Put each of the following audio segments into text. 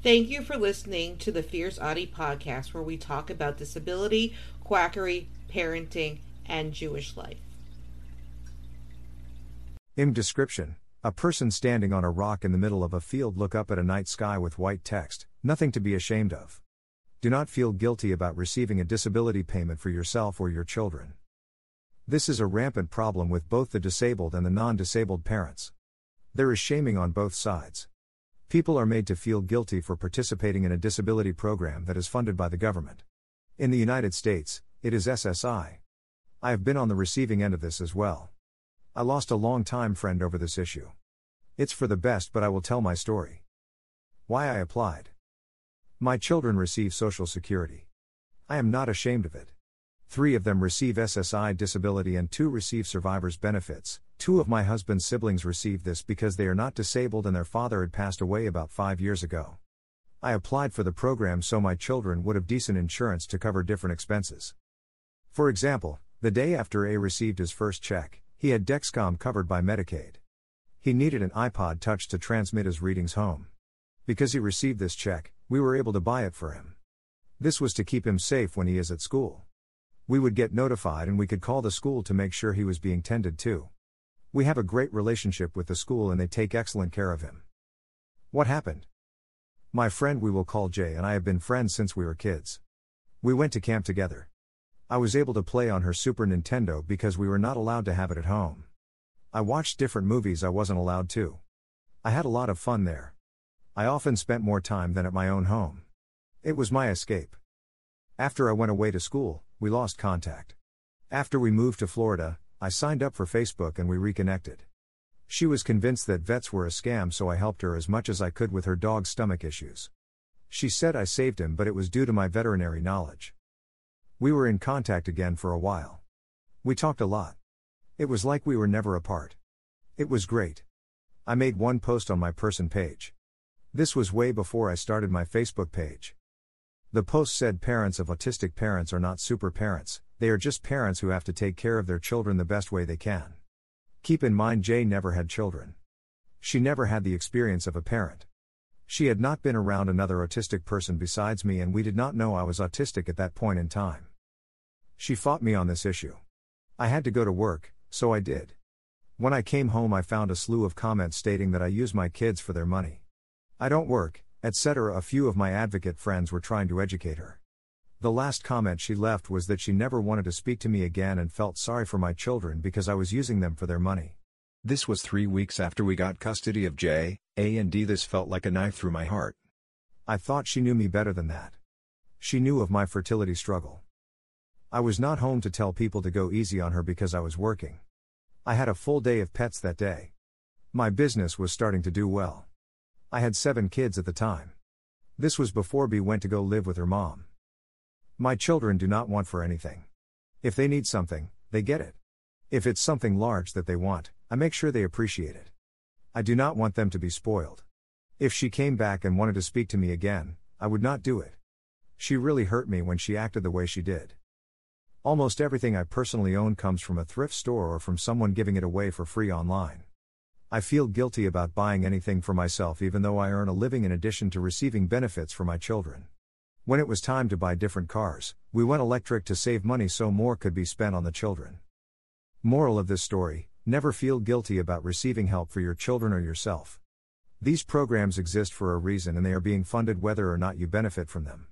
Thank you for listening to the Fierce Autie podcast, where we talk about disability, quackery, parenting, and Jewish life. In description, a person standing on a rock in the middle of a field look up at a night sky with white text, nothing to be ashamed of. Do not feel guilty about receiving a disability payment for yourself or your children. This is a rampant problem with both the disabled and the non disabled parents. There is shaming on both sides. People are made to feel guilty for participating in a disability program that is funded by the government. In the United States, it is SSI. I have been on the receiving end of this as well. I lost a long time friend over this issue. It's for the best, but I will tell my story. Why I applied. My children receive Social Security. I am not ashamed of it. Three of them receive SSI disability and two receive survivor's benefits. Two of my husband's siblings receive this because they are not disabled and their father had passed away about five years ago. I applied for the program so my children would have decent insurance to cover different expenses. For example, the day after A received his first check, he had Dexcom covered by Medicaid. He needed an iPod Touch to transmit his readings home. Because he received this check, we were able to buy it for him. This was to keep him safe when he is at school. We would get notified and we could call the school to make sure he was being tended to. We have a great relationship with the school and they take excellent care of him. What happened? My friend, we will call Jay, and I have been friends since we were kids. We went to camp together. I was able to play on her Super Nintendo because we were not allowed to have it at home. I watched different movies I wasn't allowed to. I had a lot of fun there. I often spent more time than at my own home. It was my escape. After I went away to school, we lost contact. After we moved to Florida, I signed up for Facebook and we reconnected. She was convinced that vets were a scam, so I helped her as much as I could with her dog's stomach issues. She said I saved him, but it was due to my veterinary knowledge. We were in contact again for a while. We talked a lot. It was like we were never apart. It was great. I made one post on my person page. This was way before I started my Facebook page. The post said parents of autistic parents are not super parents, they are just parents who have to take care of their children the best way they can. Keep in mind, Jay never had children. She never had the experience of a parent. She had not been around another autistic person besides me, and we did not know I was autistic at that point in time. She fought me on this issue. I had to go to work, so I did. When I came home, I found a slew of comments stating that I use my kids for their money. I don't work, etc. A few of my advocate friends were trying to educate her. The last comment she left was that she never wanted to speak to me again and felt sorry for my children because I was using them for their money. This was three weeks after we got custody of J, A, and D. This felt like a knife through my heart. I thought she knew me better than that. She knew of my fertility struggle. I was not home to tell people to go easy on her because I was working. I had a full day of pets that day. My business was starting to do well. I had seven kids at the time. This was before B went to go live with her mom. My children do not want for anything. If they need something, they get it. If it's something large that they want, I make sure they appreciate it. I do not want them to be spoiled. If she came back and wanted to speak to me again, I would not do it. She really hurt me when she acted the way she did. Almost everything I personally own comes from a thrift store or from someone giving it away for free online. I feel guilty about buying anything for myself even though I earn a living in addition to receiving benefits for my children. When it was time to buy different cars, we went electric to save money so more could be spent on the children. Moral of this story never feel guilty about receiving help for your children or yourself. These programs exist for a reason and they are being funded whether or not you benefit from them.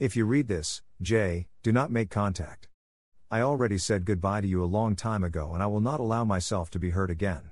If you read this, Jay, do not make contact. I already said goodbye to you a long time ago and I will not allow myself to be hurt again.